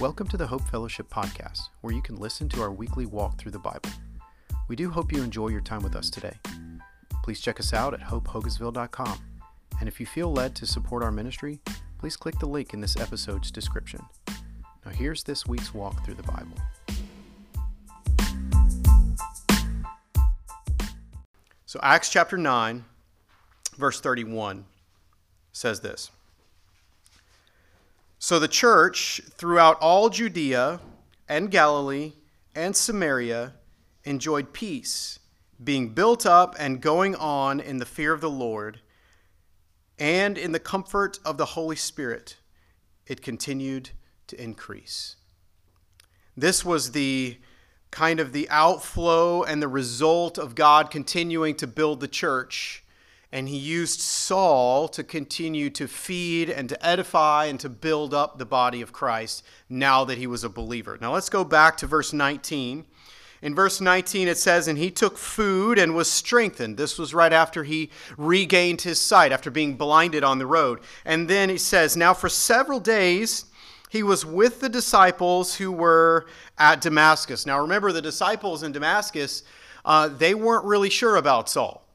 Welcome to the Hope Fellowship Podcast, where you can listen to our weekly walk through the Bible. We do hope you enjoy your time with us today. Please check us out at hopehogansville.com. And if you feel led to support our ministry, please click the link in this episode's description. Now, here's this week's walk through the Bible. So, Acts chapter 9, verse 31 says this. So the church throughout all Judea and Galilee and Samaria enjoyed peace, being built up and going on in the fear of the Lord and in the comfort of the Holy Spirit. It continued to increase. This was the kind of the outflow and the result of God continuing to build the church and he used Saul to continue to feed and to edify and to build up the body of Christ now that he was a believer. Now let's go back to verse 19. In verse 19, it says, And he took food and was strengthened. This was right after he regained his sight, after being blinded on the road. And then he says, Now for several days he was with the disciples who were at Damascus. Now remember, the disciples in Damascus, uh, they weren't really sure about Saul.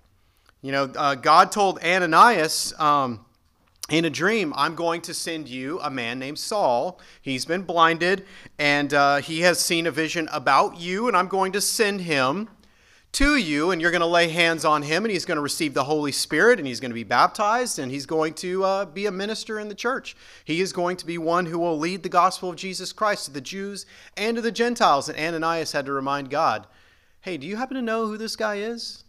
You know, uh, God told Ananias um, in a dream, I'm going to send you a man named Saul. He's been blinded and uh, he has seen a vision about you, and I'm going to send him to you, and you're going to lay hands on him, and he's going to receive the Holy Spirit, and he's going to be baptized, and he's going to uh, be a minister in the church. He is going to be one who will lead the gospel of Jesus Christ to the Jews and to the Gentiles. And Ananias had to remind God, hey, do you happen to know who this guy is?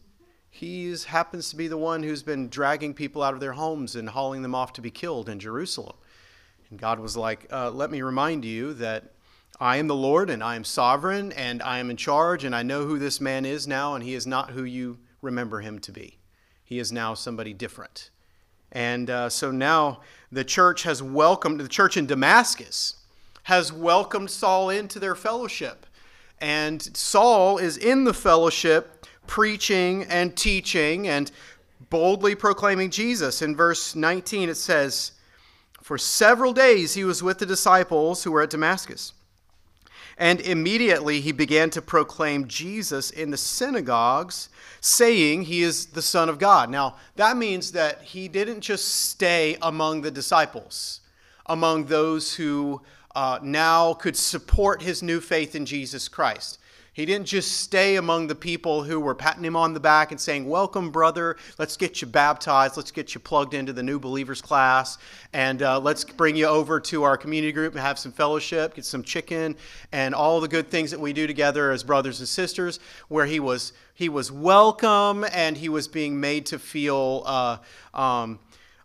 He happens to be the one who's been dragging people out of their homes and hauling them off to be killed in Jerusalem. And God was like, uh, Let me remind you that I am the Lord and I am sovereign and I am in charge and I know who this man is now and he is not who you remember him to be. He is now somebody different. And uh, so now the church has welcomed, the church in Damascus has welcomed Saul into their fellowship. And Saul is in the fellowship preaching and teaching and boldly proclaiming Jesus. In verse 19, it says, For several days he was with the disciples who were at Damascus. And immediately he began to proclaim Jesus in the synagogues, saying he is the Son of God. Now, that means that he didn't just stay among the disciples, among those who uh, now could support his new faith in Jesus Christ. He didn't just stay among the people who were patting him on the back and saying, Welcome, brother. Let's get you baptized. Let's get you plugged into the new believers class. And uh, let's bring you over to our community group and have some fellowship, get some chicken, and all the good things that we do together as brothers and sisters, where he was, he was welcome and he was being made to feel, uh, um,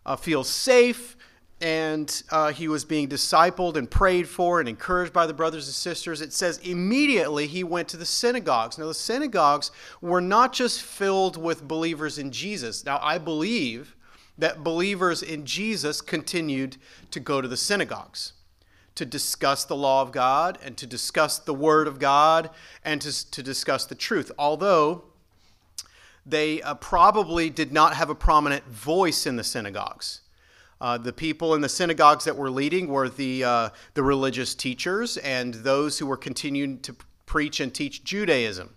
uh, feel safe and uh, he was being discipled and prayed for and encouraged by the brothers and sisters. It says immediately he went to the synagogues. Now, the synagogues were not just filled with believers in Jesus. Now, I believe that believers in Jesus continued to go to the synagogues to discuss the law of God and to discuss the word of God and to, to discuss the truth. Although they uh, probably did not have a prominent voice in the synagogues. Uh, the people in the synagogues that were leading were the, uh, the religious teachers and those who were continuing to preach and teach Judaism.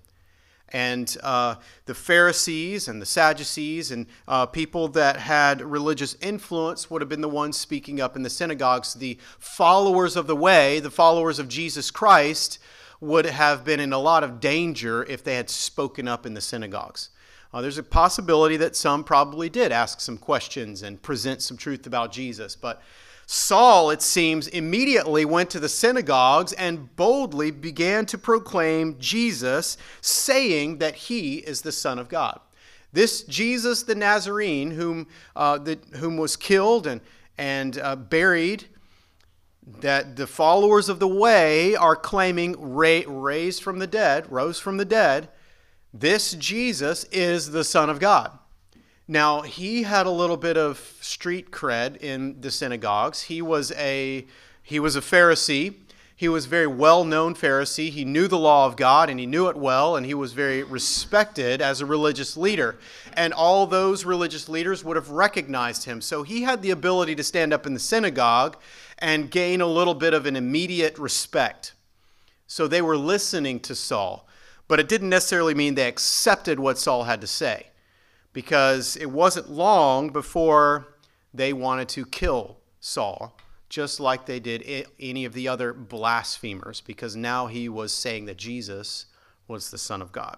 And uh, the Pharisees and the Sadducees and uh, people that had religious influence would have been the ones speaking up in the synagogues. The followers of the way, the followers of Jesus Christ, would have been in a lot of danger if they had spoken up in the synagogues. Uh, there's a possibility that some probably did ask some questions and present some truth about Jesus. But Saul, it seems, immediately went to the synagogues and boldly began to proclaim Jesus, saying that he is the Son of God. This Jesus the Nazarene, whom, uh, the, whom was killed and, and uh, buried, that the followers of the way are claiming ra- raised from the dead, rose from the dead, this Jesus is the Son of God. Now, he had a little bit of street cred in the synagogues. He was a he was a Pharisee. He was a very well known Pharisee. He knew the law of God and he knew it well, and he was very respected as a religious leader. And all those religious leaders would have recognized him. So he had the ability to stand up in the synagogue and gain a little bit of an immediate respect. So they were listening to Saul, but it didn't necessarily mean they accepted what Saul had to say because it wasn't long before they wanted to kill Saul just like they did any of the other blasphemers, because now he was saying that Jesus was the Son of God.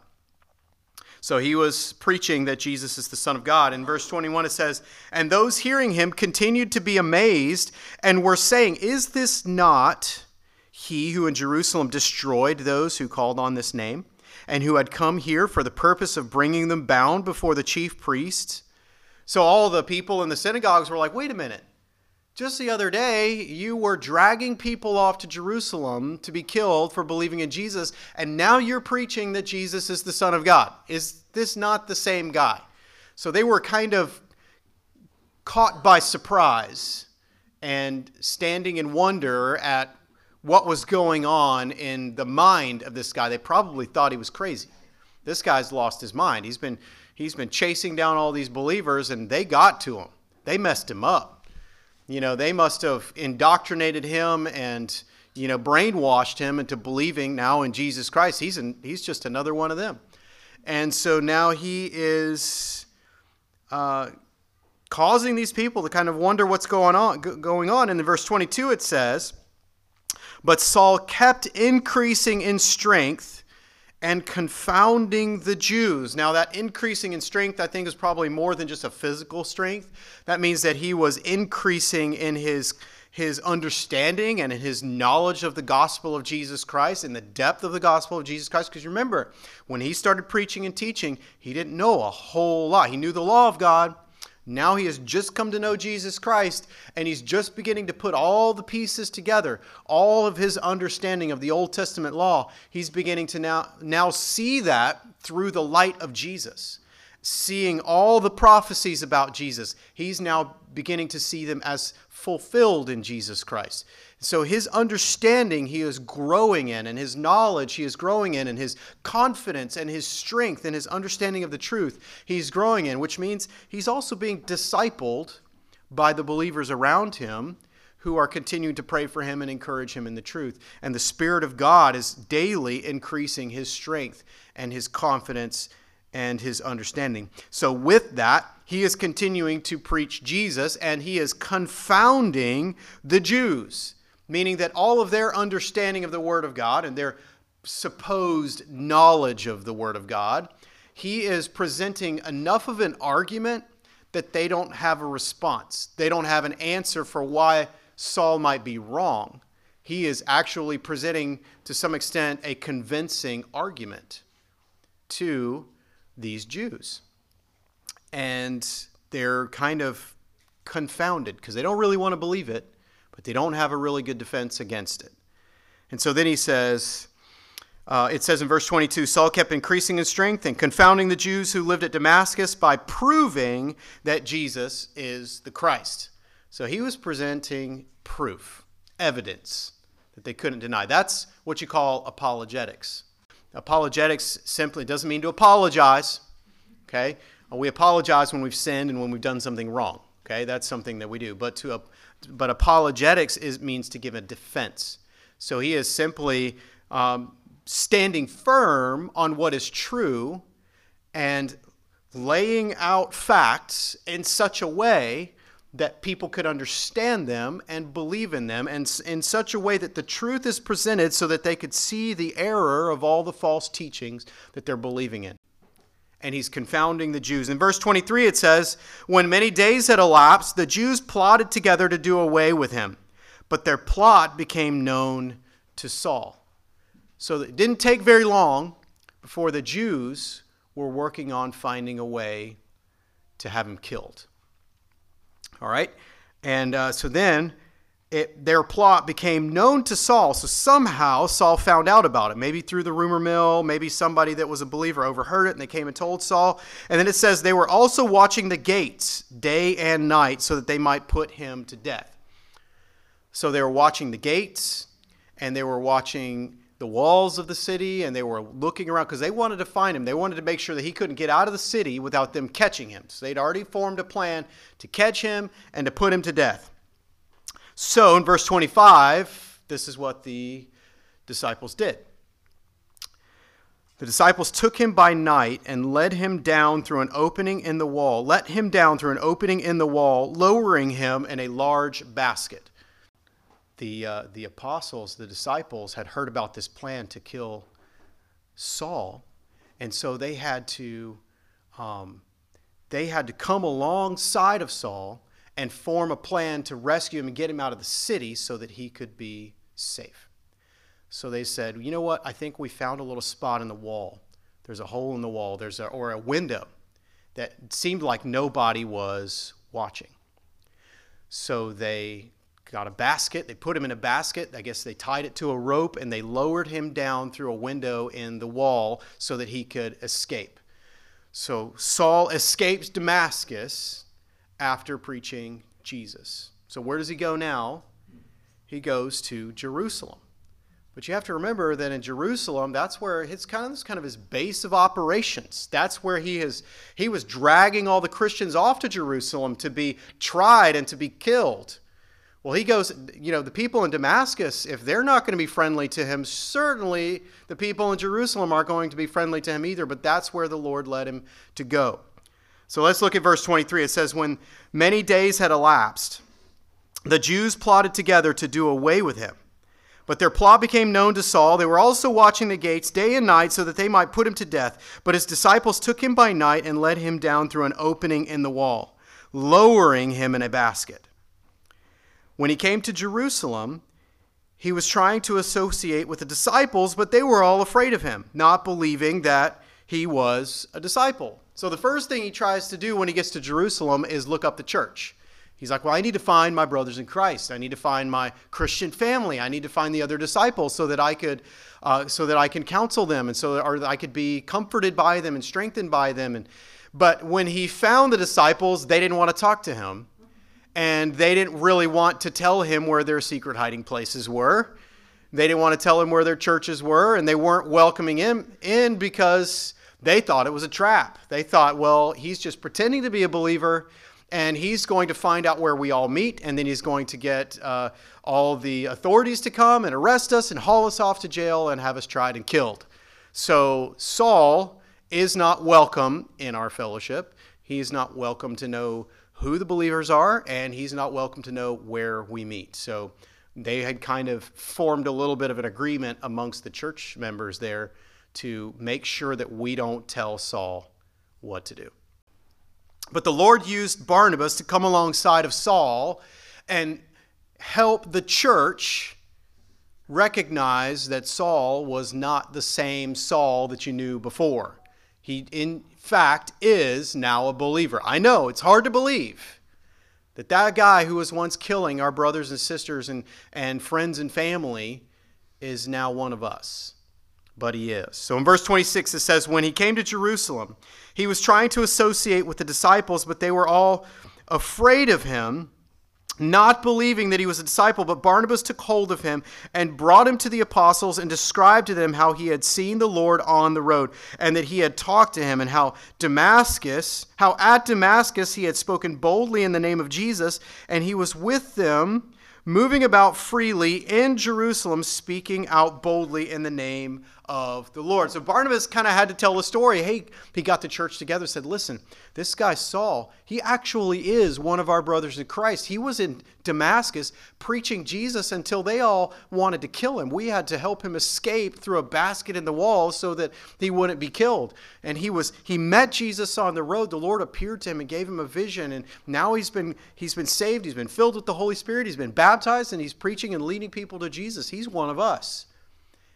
So he was preaching that Jesus is the Son of God. In verse 21, it says, And those hearing him continued to be amazed and were saying, Is this not he who in Jerusalem destroyed those who called on this name, and who had come here for the purpose of bringing them bound before the chief priests? So all the people in the synagogues were like, Wait a minute. Just the other day, you were dragging people off to Jerusalem to be killed for believing in Jesus, and now you're preaching that Jesus is the Son of God. Is this not the same guy? So they were kind of caught by surprise and standing in wonder at what was going on in the mind of this guy. They probably thought he was crazy. This guy's lost his mind. He's been he's been chasing down all these believers and they got to him. They messed him up. You know, they must have indoctrinated him and, you know, brainwashed him into believing now in Jesus Christ. He's, he's just another one of them. And so now he is uh, causing these people to kind of wonder what's going on. Going on. And In verse 22, it says, But Saul kept increasing in strength and confounding the Jews. Now, that increasing in strength, I think, is probably more than just a physical strength. That means that he was increasing in his, his understanding and in his knowledge of the gospel of Jesus Christ and the depth of the gospel of Jesus Christ. Because remember, when he started preaching and teaching, he didn't know a whole lot. He knew the law of God, now he has just come to know Jesus Christ and he's just beginning to put all the pieces together, all of his understanding of the Old Testament law. He's beginning to now, now see that through the light of Jesus. Seeing all the prophecies about Jesus, he's now beginning to see them as fulfilled in Jesus Christ. So his understanding he is growing in, and his knowledge he is growing in, and his confidence and his strength and his understanding of the truth he's growing in, which means he's also being discipled by the believers around him who are continuing to pray for him and encourage him in the truth. And the Spirit of God is daily increasing his strength and his confidence and his understanding. So, with that, he is continuing to preach Jesus and he is confounding the Jews meaning that all of their understanding of the Word of God and their supposed knowledge of the Word of God, he is presenting enough of an argument that they don't have a response. They don't have an answer for why Saul might be wrong. He is actually presenting, to some extent, a convincing argument to these Jews. And they're kind of confounded because they don't really want to believe it but they don't have a really good defense against it. And so then he says, uh, it says in verse 22 Saul kept increasing in strength and confounding the Jews who lived at Damascus by proving that Jesus is the Christ. So he was presenting proof, evidence that they couldn't deny. That's what you call apologetics. Apologetics simply doesn't mean to apologize. Okay? We apologize when we've sinned and when we've done something wrong. Okay? That's something that we do. But to but apologetics is, means to give a defense. So he is simply um, standing firm on what is true and laying out facts in such a way that people could understand them and believe in them, and in such a way that the truth is presented so that they could see the error of all the false teachings that they're believing in and he's confounding the Jews. In verse 23, it says, When many days had elapsed, the Jews plotted together to do away with him, but their plot became known to Saul. So it didn't take very long before the Jews were working on finding a way to have him killed. All right? And uh, so then it, their plot became known to Saul. So somehow Saul found out about it, maybe through the rumor mill, maybe somebody that was a believer overheard it and they came and told Saul. And then it says they were also watching the gates day and night so that they might put him to death. So they were watching the gates and they were watching the walls of the city and they were looking around because they wanted to find him. They wanted to make sure that he couldn't get out of the city without them catching him. So they'd already formed a plan to catch him and to put him to death. So in verse 25, this is what the disciples did. The disciples took him by night and led him down through an opening in the wall, let him down through an opening in the wall, lowering him in a large basket. The, uh, the apostles, the disciples, had heard about this plan to kill Saul, and so they had to um, they had to come alongside of Saul and form a plan to rescue him and get him out of the city so that he could be safe. So they said, you know what? I think we found a little spot in the wall. There's a hole in the wall. There's a, or a window that seemed like nobody was watching. So they got a basket. They put him in a basket. I guess they tied it to a rope and they lowered him down through a window in the wall so that he could escape. So Saul escapes Damascus after preaching Jesus. So where does he go now? He goes to Jerusalem. But you have to remember that in Jerusalem, that's where his kind of kind of his base of operations. That's where he is he was dragging all the Christians off to Jerusalem to be tried and to be killed. Well, he goes, you know, the people in Damascus, if they're not going to be friendly to him, certainly the people in Jerusalem aren't going to be friendly to him either, but that's where the Lord led him to go. So let's look at verse 23. It says, When many days had elapsed, the Jews plotted together to do away with him but their plot became known to Saul. They were also watching the gates day and night so that they might put him to death. But his disciples took him by night and led him down through an opening in the wall, lowering him in a basket. When he came to Jerusalem, he was trying to associate with the disciples, but they were all afraid of him, not believing that he was a disciple. So the first thing he tries to do when he gets to Jerusalem is look up the church. He's like, Well, I need to find my brothers in Christ. I need to find my Christian family. I need to find the other disciples so that I could, uh, so that I can counsel them, and so that, or I could be comforted by them and strengthened by them. And but when he found the disciples, they didn't want to talk to him, and they didn't really want to tell him where their secret hiding places were. They didn't want to tell him where their churches were, and they weren't welcoming him in because they thought it was a trap. They thought, well, he's just pretending to be a believer and he's going to find out where we all meet, and then he's going to get uh, all the authorities to come and arrest us and haul us off to jail and have us tried and killed. So Saul is not welcome in our fellowship. He's not welcome to know who the believers are, and he's not welcome to know where we meet. So they had kind of formed a little bit of an agreement amongst the church members there to make sure that we don't tell Saul what to do. But the Lord used Barnabas to come alongside of Saul and help the church recognize that Saul was not the same Saul that you knew before. He, in fact, is now a believer. I know it's hard to believe that that guy who was once killing our brothers and sisters and, and friends and family is now one of us but he is. So in verse 26, it says, When he came to Jerusalem, he was trying to associate with the disciples, but they were all afraid of him, not believing that he was a disciple. But Barnabas took hold of him and brought him to the apostles and described to them how he had seen the Lord on the road and that he had talked to him, and how Damascus, how at Damascus he had spoken boldly in the name of Jesus, and he was with them moving about freely in Jerusalem, speaking out boldly in the name of the Lord. So Barnabas kind of had to tell the story. Hey, he got the church together, said, Listen, this guy Saul, he actually is one of our brothers in Christ. He was in Damascus preaching Jesus until they all wanted to kill him. We had to help him escape through a basket in the wall so that he wouldn't be killed. And he was he met Jesus on the road. The Lord appeared to him and gave him a vision. And now he's been he's been saved, he's been filled with the Holy Spirit, he's been baptized, and he's preaching and leading people to Jesus. He's one of us.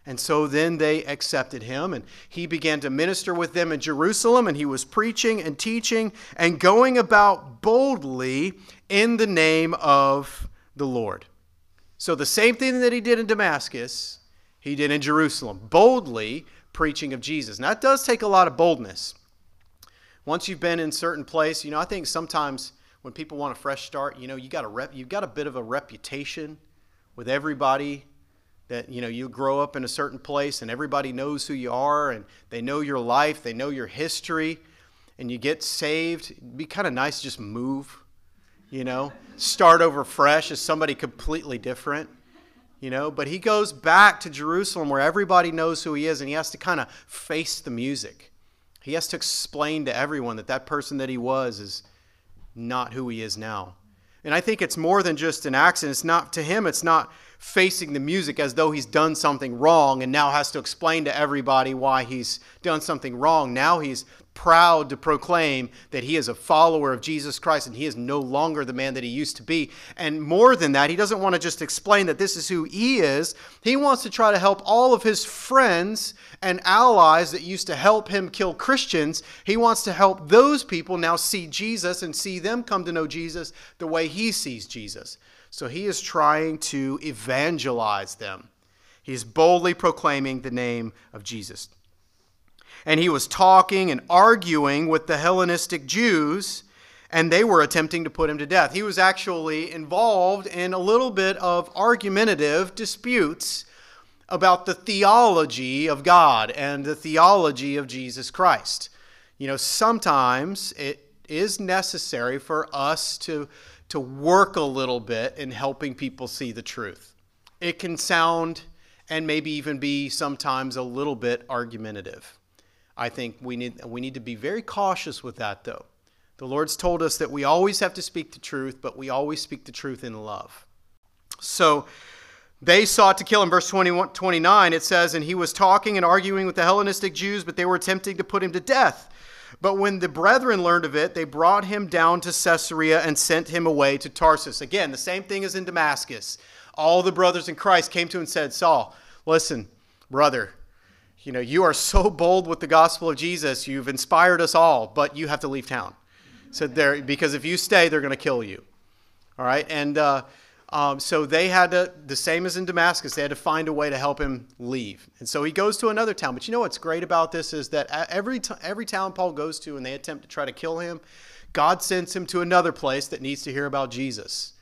And so then they accepted him, and he began to minister with them in Jerusalem, and he was preaching and teaching and going about boldly in the name of the Lord. So the same thing that he did in Damascus, he did in Jerusalem, boldly preaching of Jesus. Now, that does take a lot of boldness. Once you've been in certain place, you know, I think sometimes when people want a fresh start, you know, you got a rep, you've got a bit of a reputation with everybody that you know you grow up in a certain place and everybody knows who you are and they know your life they know your history and you get saved it'd be kind of nice to just move you know? Start over fresh as somebody completely different you know? But he goes back to jerusalem where everybody knows who he is and he has to kind of face the music. He has to explain to everyone that that person that he was is not who he is now. And i think it's more than just an accident. It's not to him it's not facing the music as though he's done something wrong and now has to explain to everybody why he's done something wrong. Now he's proud to proclaim that he is a follower of Jesus Christ and he is no longer the man that he used to be. And more than that, he doesn't want to just explain that this is who he is. He wants to try to help all of his friends and allies that used to help him kill Christians. He wants to help those people now see Jesus and see them come to know Jesus the way he sees Jesus. So he is trying to evangelize them. He's boldly proclaiming the name of Jesus. And he was talking and arguing with the Hellenistic Jews, and they were attempting to put him to death. He was actually involved in a little bit of argumentative disputes about the theology of God and the theology of Jesus Christ. You know, sometimes it is necessary for us to to work a little bit in helping people see the truth. It can sound and maybe even be sometimes a little bit argumentative. I think we need, we need to be very cautious with that, though. The Lord's told us that we always have to speak the truth, but we always speak the truth in love. So they sought to kill him. Verse 21, 29, it says, And he was talking and arguing with the Hellenistic Jews, but they were attempting to put him to death. But when the brethren learned of it, they brought him down to Caesarea and sent him away to Tarsus. Again, the same thing as in Damascus. All the brothers in Christ came to him and said, Saul, listen, brother, you know, you are so bold with the gospel of Jesus. You've inspired us all, but you have to leave town. Said there, because if you stay, they're going to kill you. All right. And, uh, um, so they had to, the same as in Damascus, they had to find a way to help him leave. And so he goes to another town. But you know what's great about this is that every, t- every town Paul goes to and they attempt to try to kill him, God sends him to another place that needs to hear about Jesus.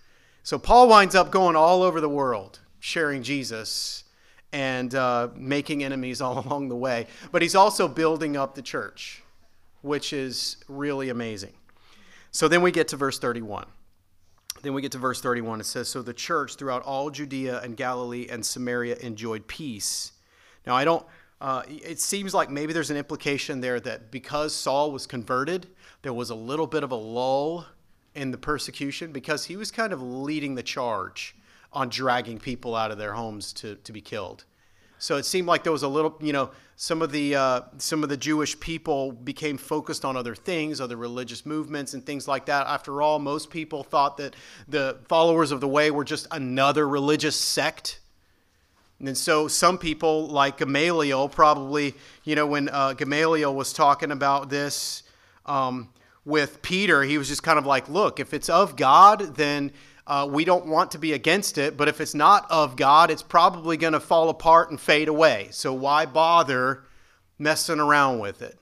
So Paul winds up going all over the world, sharing Jesus and uh, making enemies all along the way. But he's also building up the church, which is really amazing. So then we get to verse 31. Then we get to verse 31. It says, So the church throughout all Judea and Galilee and Samaria enjoyed peace. Now, I don't, uh, it seems like maybe there's an implication there that because Saul was converted, there was a little bit of a lull in the persecution because he was kind of leading the charge on dragging people out of their homes to, to be killed. So it seemed like there was a little, you know, some of the uh, some of the Jewish people became focused on other things, other religious movements and things like that. After all, most people thought that the followers of the way were just another religious sect. And so some people, like Gamaliel, probably, you know, when uh, Gamaliel was talking about this um, with Peter, he was just kind of like, look, if it's of God, then uh, we don't want to be against it, but if it's not of God, it's probably going to fall apart and fade away. So why bother messing around with it?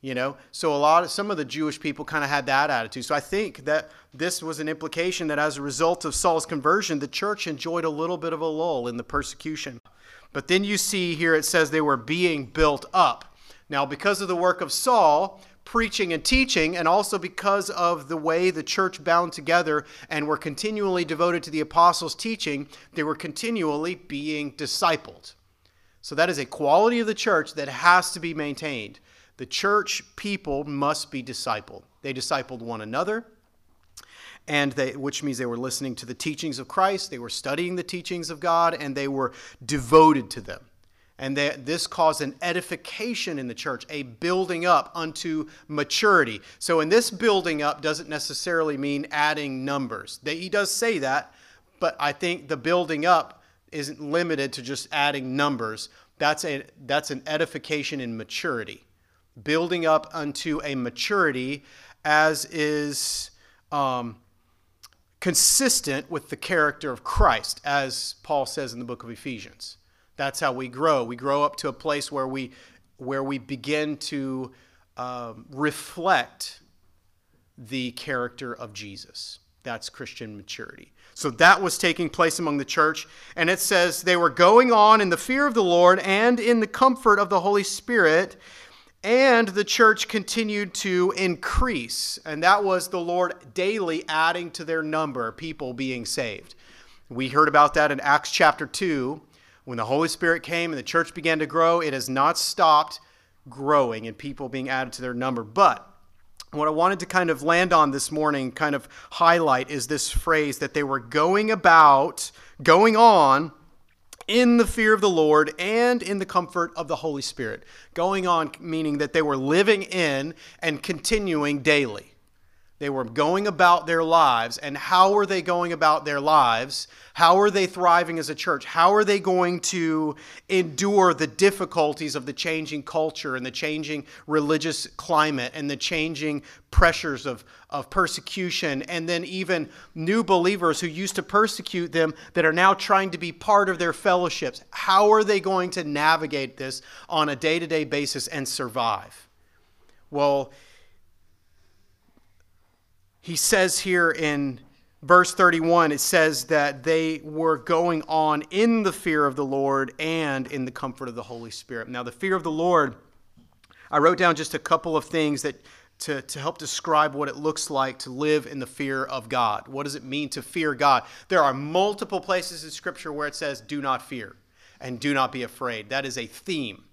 You know, so a lot of some of the Jewish people kind of had that attitude. So I think that this was an implication that as a result of Saul's conversion, the church enjoyed a little bit of a lull in the persecution. But then you see here it says they were being built up. Now, because of the work of Saul, preaching and teaching, and also because of the way the church bound together and were continually devoted to the apostles' teaching, they were continually being discipled. So that is a quality of the church that has to be maintained. The church people must be discipled. They discipled one another, and they, which means they were listening to the teachings of Christ, they were studying the teachings of God, and they were devoted to them. And that this caused an edification in the church, a building up unto maturity. So, in this building up doesn't necessarily mean adding numbers. He does say that, but I think the building up isn't limited to just adding numbers. That's, a, that's an edification in maturity. Building up unto a maturity as is um, consistent with the character of Christ, as Paul says in the book of Ephesians. That's how we grow. We grow up to a place where we where we begin to um, reflect the character of Jesus. That's Christian maturity. So that was taking place among the church. And it says they were going on in the fear of the Lord and in the comfort of the Holy Spirit. And the church continued to increase. And that was the Lord daily adding to their number, people being saved. We heard about that in Acts chapter 2. When the Holy Spirit came and the church began to grow, it has not stopped growing and people being added to their number. But what I wanted to kind of land on this morning, kind of highlight, is this phrase that they were going about, going on in the fear of the Lord and in the comfort of the Holy Spirit. Going on meaning that they were living in and continuing daily. They were going about their lives. And how were they going about their lives? How are they thriving as a church? How are they going to endure the difficulties of the changing culture and the changing religious climate and the changing pressures of, of persecution? And then even new believers who used to persecute them that are now trying to be part of their fellowships. How are they going to navigate this on a day to day basis and survive? Well, he says here in verse 31, it says that they were going on in the fear of the Lord and in the comfort of the Holy Spirit. Now, the fear of the Lord, I wrote down just a couple of things that to, to help describe what it looks like to live in the fear of God. What does it mean to fear God? There are multiple places in Scripture where it says, do not fear and do not be afraid. That is a theme.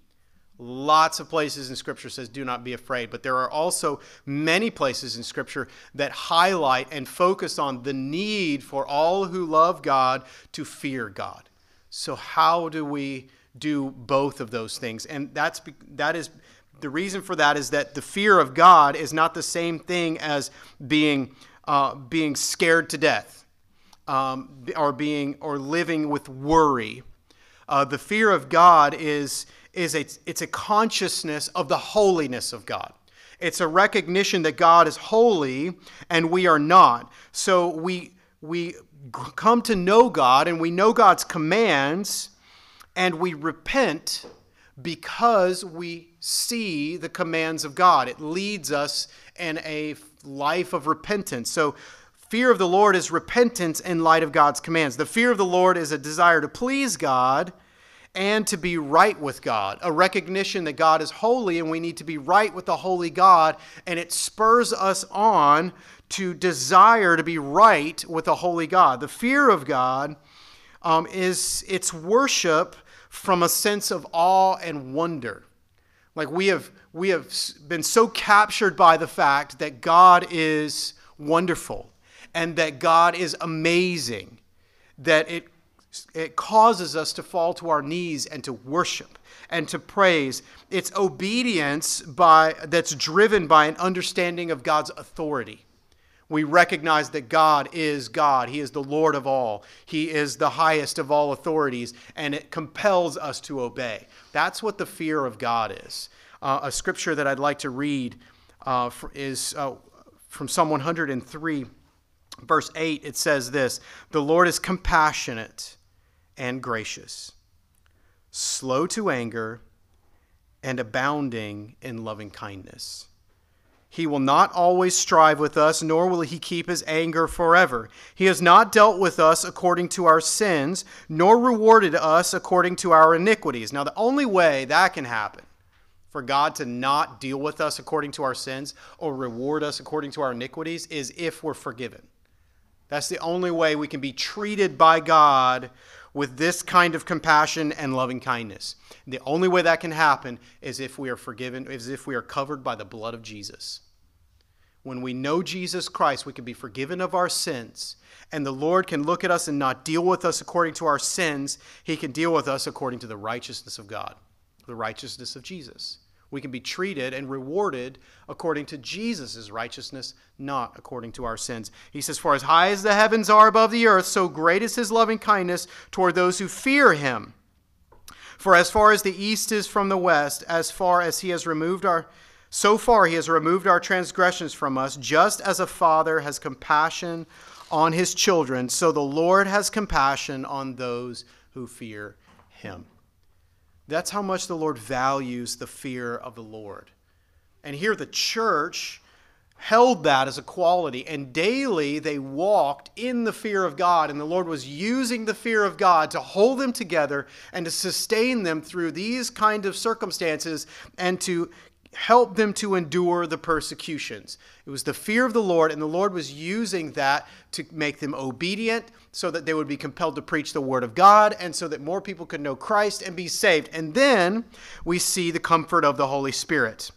Lots of places in Scripture says, do not be afraid. But there are also many places in Scripture that highlight and focus on the need for all who love God to fear God. So, how do we do both of those things? And that's that is the reason for that is that the fear of God is not the same thing as being uh, being scared to death, um, or being or living with worry. Uh, the fear of God is is a, it's a consciousness of the holiness of God. It's a recognition that God is holy and we are not. So we, we come to know God and we know God's commands and we repent because we see the commands of God. It leads us in a life of repentance. So, fear of the Lord is repentance in light of God's commands. The fear of the Lord is a desire to please God and to be right with God, a recognition that God is holy and we need to be right with the holy God, and it spurs us on to desire to be right with the holy God. The fear of God um, is its worship from a sense of awe and wonder. Like we have we have been so captured by the fact that God is wonderful and that God is amazing that it it causes us to fall to our knees and to worship and to praise. It's obedience by, that's driven by an understanding of God's authority. We recognize that God is God. He is the Lord of all. He is the highest of all authorities, and it compels us to obey. That's what the fear of God is. Uh, a scripture that I'd like to read uh, is uh, from Psalm 103, verse 8. It says this The Lord is compassionate and gracious, slow to anger, and abounding in loving kindness. He will not always strive with us, nor will he keep his anger forever. He has not dealt with us according to our sins, nor rewarded us according to our iniquities. Now, the only way that can happen, for God to not deal with us according to our sins or reward us according to our iniquities, is if we're forgiven. That's the only way we can be treated by God with this kind of compassion and loving kindness. The only way that can happen is if we are forgiven, is if we are covered by the blood of Jesus. When we know Jesus Christ, we can be forgiven of our sins, and the Lord can look at us and not deal with us according to our sins. He can deal with us according to the righteousness of God, the righteousness of Jesus. We can be treated and rewarded according to Jesus' righteousness, not according to our sins. He says, For as high as the heavens are above the earth, so great is his loving kindness toward those who fear him. For as far as the east is from the west, as far as he has removed our so far he has removed our transgressions from us, just as a father has compassion on his children, so the Lord has compassion on those who fear him. That's how much the Lord values the fear of the Lord. And here the church held that as a quality, and daily they walked in the fear of God, and the Lord was using the fear of God to hold them together and to sustain them through these kind of circumstances and to help them to endure the persecutions. It was the fear of the Lord, and the Lord was using that to make them obedient so that they would be compelled to preach the word of God and so that more people could know Christ and be saved. And then we see the comfort of the Holy Spirit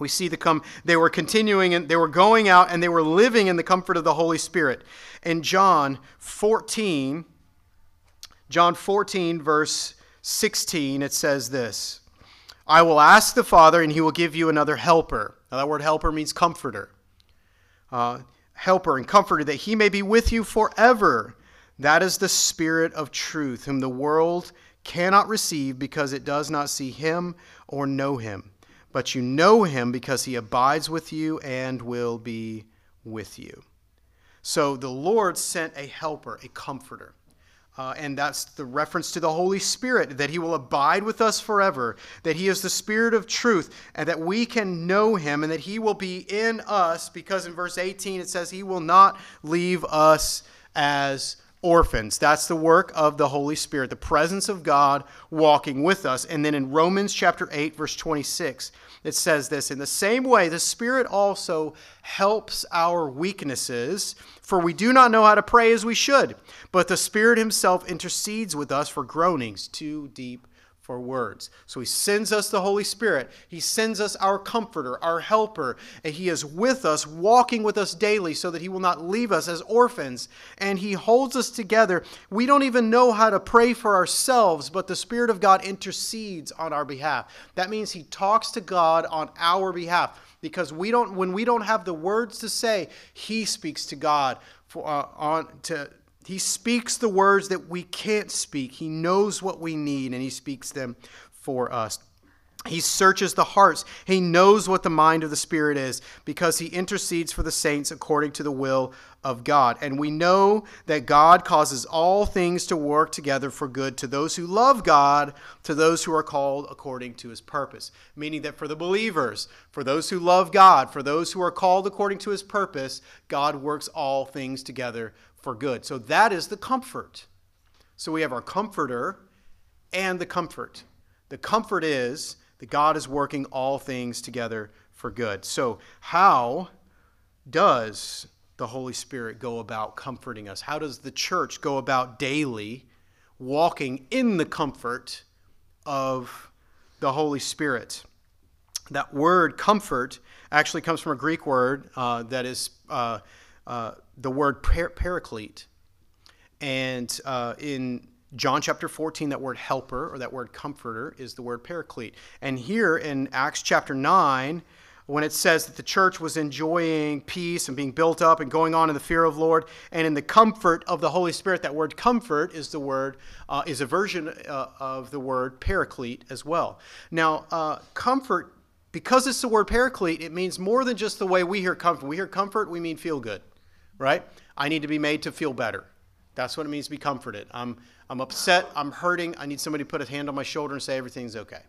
we see the come they were continuing and they were going out and they were living in the comfort of the holy spirit in john 14 john 14 verse 16 it says this i will ask the father and he will give you another helper now that word helper means comforter uh, helper and comforter that he may be with you forever that is the spirit of truth whom the world cannot receive because it does not see him or know him but you know him because he abides with you and will be with you. So the Lord sent a helper, a comforter. Uh, and that's the reference to the Holy Spirit, that He will abide with us forever, that He is the Spirit of truth, and that we can know Him, and that He will be in us, because in verse 18 it says, He will not leave us as orphans. That's the work of the Holy Spirit, the presence of God walking with us. And then in Romans chapter 8, verse 26, it says this In the same way, the Spirit also helps our weaknesses, for we do not know how to pray as we should, but the Spirit Himself intercedes with us for groanings too deep for words. So he sends us the Holy Spirit. He sends us our comforter, our helper, and he is with us, walking with us daily so that he will not leave us as orphans. And he holds us together. We don't even know how to pray for ourselves, but the Spirit of God intercedes on our behalf. That means he talks to God on our behalf because we don't when we don't have the words to say, he speaks to God for uh, on to he speaks the words that we can't speak. He knows what we need, and He speaks them for us. He searches the hearts. He knows what the mind of the Spirit is because he intercedes for the saints according to the will of God. And we know that God causes all things to work together for good to those who love God, to those who are called according to his purpose. Meaning that for the believers, for those who love God, for those who are called according to his purpose, God works all things together for good. So that is the comfort. So we have our comforter and the comfort. The comfort is that God is working all things together for good. So, how does the Holy Spirit go about comforting us? How does the church go about daily walking in the comfort of the Holy Spirit? That word comfort actually comes from a Greek word uh, that is uh, uh, the word par- paraclete. And uh, in John chapter 14, that word helper or that word comforter is the word paraclete. And here in Acts chapter 9, when it says that the church was enjoying peace and being built up and going on in the fear of Lord and in the comfort of the Holy Spirit, that word comfort is the word uh, is a version uh, of the word paraclete as well. Now, uh, comfort because it's the word paraclete, it means more than just the way we hear comfort. We hear comfort, we mean feel good right? I need to be made to feel better. That's what it means to be comforted. I'm, I'm upset. I'm hurting. I need somebody to put a hand on my shoulder and say everything's okay.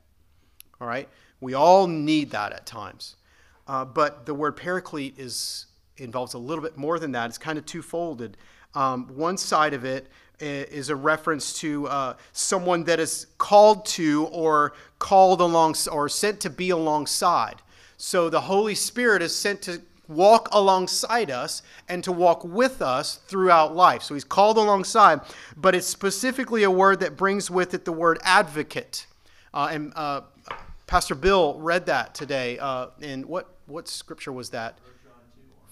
All right? We all need that at times. Uh, but the word paraclete is involves a little bit more than that. It's kind of two-folded. Um, one side of it is a reference to uh, someone that is called to or called along or sent to be alongside. So the Holy Spirit is sent to walk alongside us and to walk with us throughout life. So he's called alongside, but it's specifically a word that brings with it the word advocate. Uh, and uh, Pastor Bill read that today. Uh, in what, what scripture was that?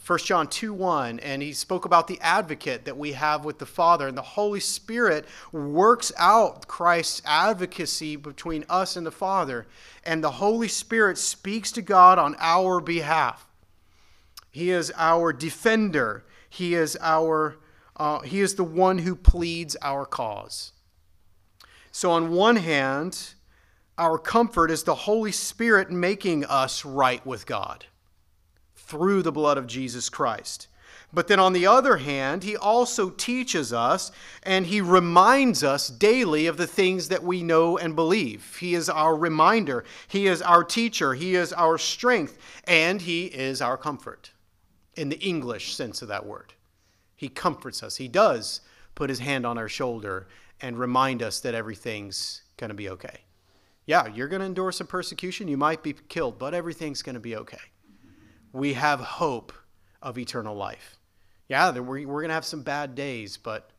1 John 2 1, and he spoke about the advocate that we have with the Father. And the Holy Spirit works out Christ's advocacy between us and the Father. And the Holy Spirit speaks to God on our behalf. He is our defender. He is our uh, he is the one who pleads our cause. So on one hand, our comfort is the Holy Spirit making us right with God through the blood of Jesus Christ. But then on the other hand, he also teaches us and he reminds us daily of the things that we know and believe. He is our reminder, he is our teacher, he is our strength, and he is our comfort. In the English sense of that word. He comforts us. He does put his hand on our shoulder and remind us that everything's going to be okay. Yeah, you're going to endure some persecution. You might be killed, but everything's going to be okay. We have hope of eternal life. Yeah, we're, going to have some bad days, but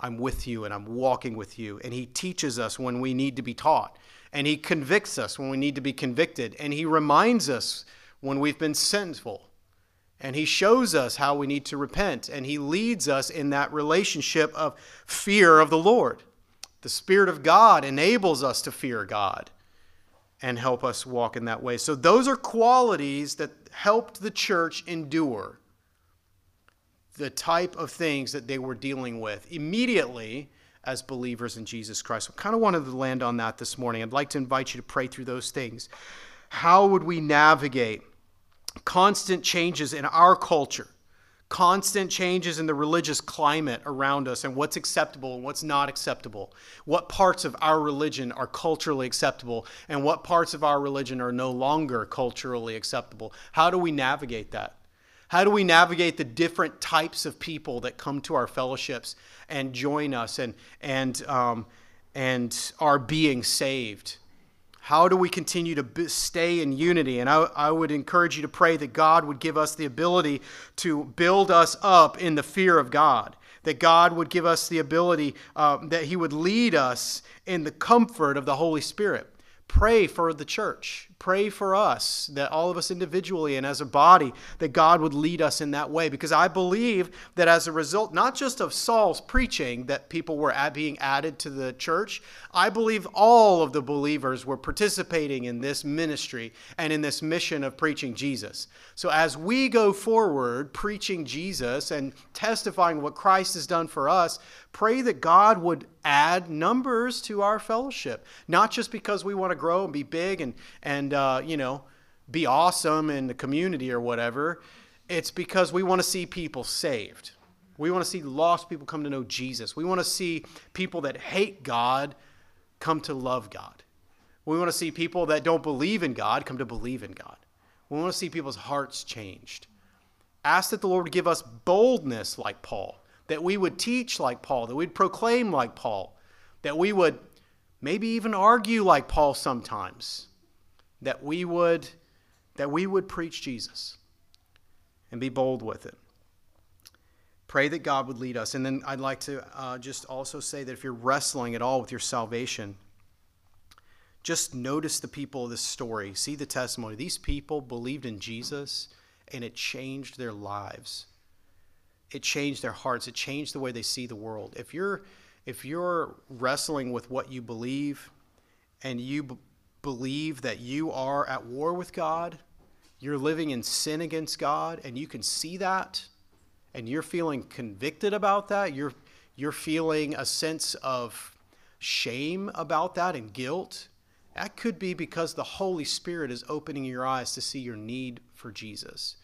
I'm with you and I'm walking with you. And He teaches us when we need to be taught. And He convicts us when we need to be convicted. And He reminds us when we've been sinful. And He shows us how we need to repent. And He leads us in that relationship of fear of the Lord. The Spirit of God enables us to fear God and help us walk in that way. So, those are qualities that helped the church endure the type of things that they were dealing with immediately as believers in Jesus Christ. I kind of wanted to land on that this morning. I'd like to invite you to pray through those things. How would we navigate constant changes in our culture, constant changes in the religious climate around us, and what's acceptable and what's not acceptable? What parts of our religion are culturally acceptable, and what parts of our religion are no longer culturally acceptable? How do we navigate that? How do we navigate the different types of people that come to our fellowships and join us and, and, um, and are being saved? How do we continue to stay in unity? And I, I would encourage you to pray that God would give us the ability to build us up in the fear of God that God would give us the ability, um, that He would lead us in the comfort of the Holy Spirit. Pray for the church pray for us, that all of us individually and as a body, that God would lead us in that way. Because I believe that as a result, not just of Saul's preaching, that people were being added to the church, I believe all of the believers were participating in this ministry and in this mission of preaching Jesus. So as we go forward preaching Jesus and testifying what Christ has done for us, pray that God would add numbers to our fellowship, not just because we want to grow and be big and, and uh, you know, be awesome in the community or whatever. It's because we want to see people saved. We want to see lost people come to know Jesus. We want to see people that hate God come to love God. We want to see people that don't believe in God come to believe in God. We want to see people's hearts changed. Ask that the Lord give us boldness like Paul, that we would teach like Paul, that we'd proclaim like Paul, that we would maybe even argue like Paul sometimes that we would that we would preach Jesus and be bold with it. Pray that God would lead us. And then I'd like to uh, just also say that if you're wrestling at all with your salvation, just notice the people of this story. See the testimony. These people believed in Jesus and it changed their lives. It changed their hearts. It changed the way they see the world. If you're if you're wrestling with what you believe and you believe that you are at war with God, you're living in sin against God, and you can see that, and you're feeling convicted about that, you're, you're feeling a sense of shame about that and guilt, that could be because the Holy Spirit is opening your eyes to see your need for Jesus.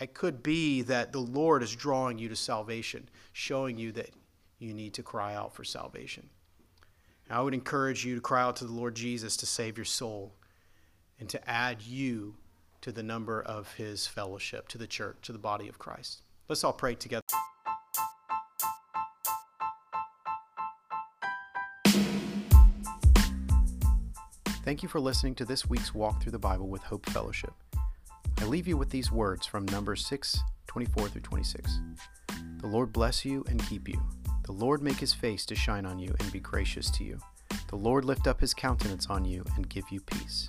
It could be that the Lord is drawing you to salvation, showing you that you need to cry out for salvation. I would encourage you to cry out to the Lord Jesus to save your soul and to add you to the number of his fellowship, to the church, to the body of Christ. Let's all pray together. Thank you for listening to this week's Walk Through the Bible with Hope Fellowship. I leave you with these words from Numbers 6 24 through 26. The Lord bless you and keep you. The Lord make his face to shine on you and be gracious to you. The Lord lift up his countenance on you and give you peace.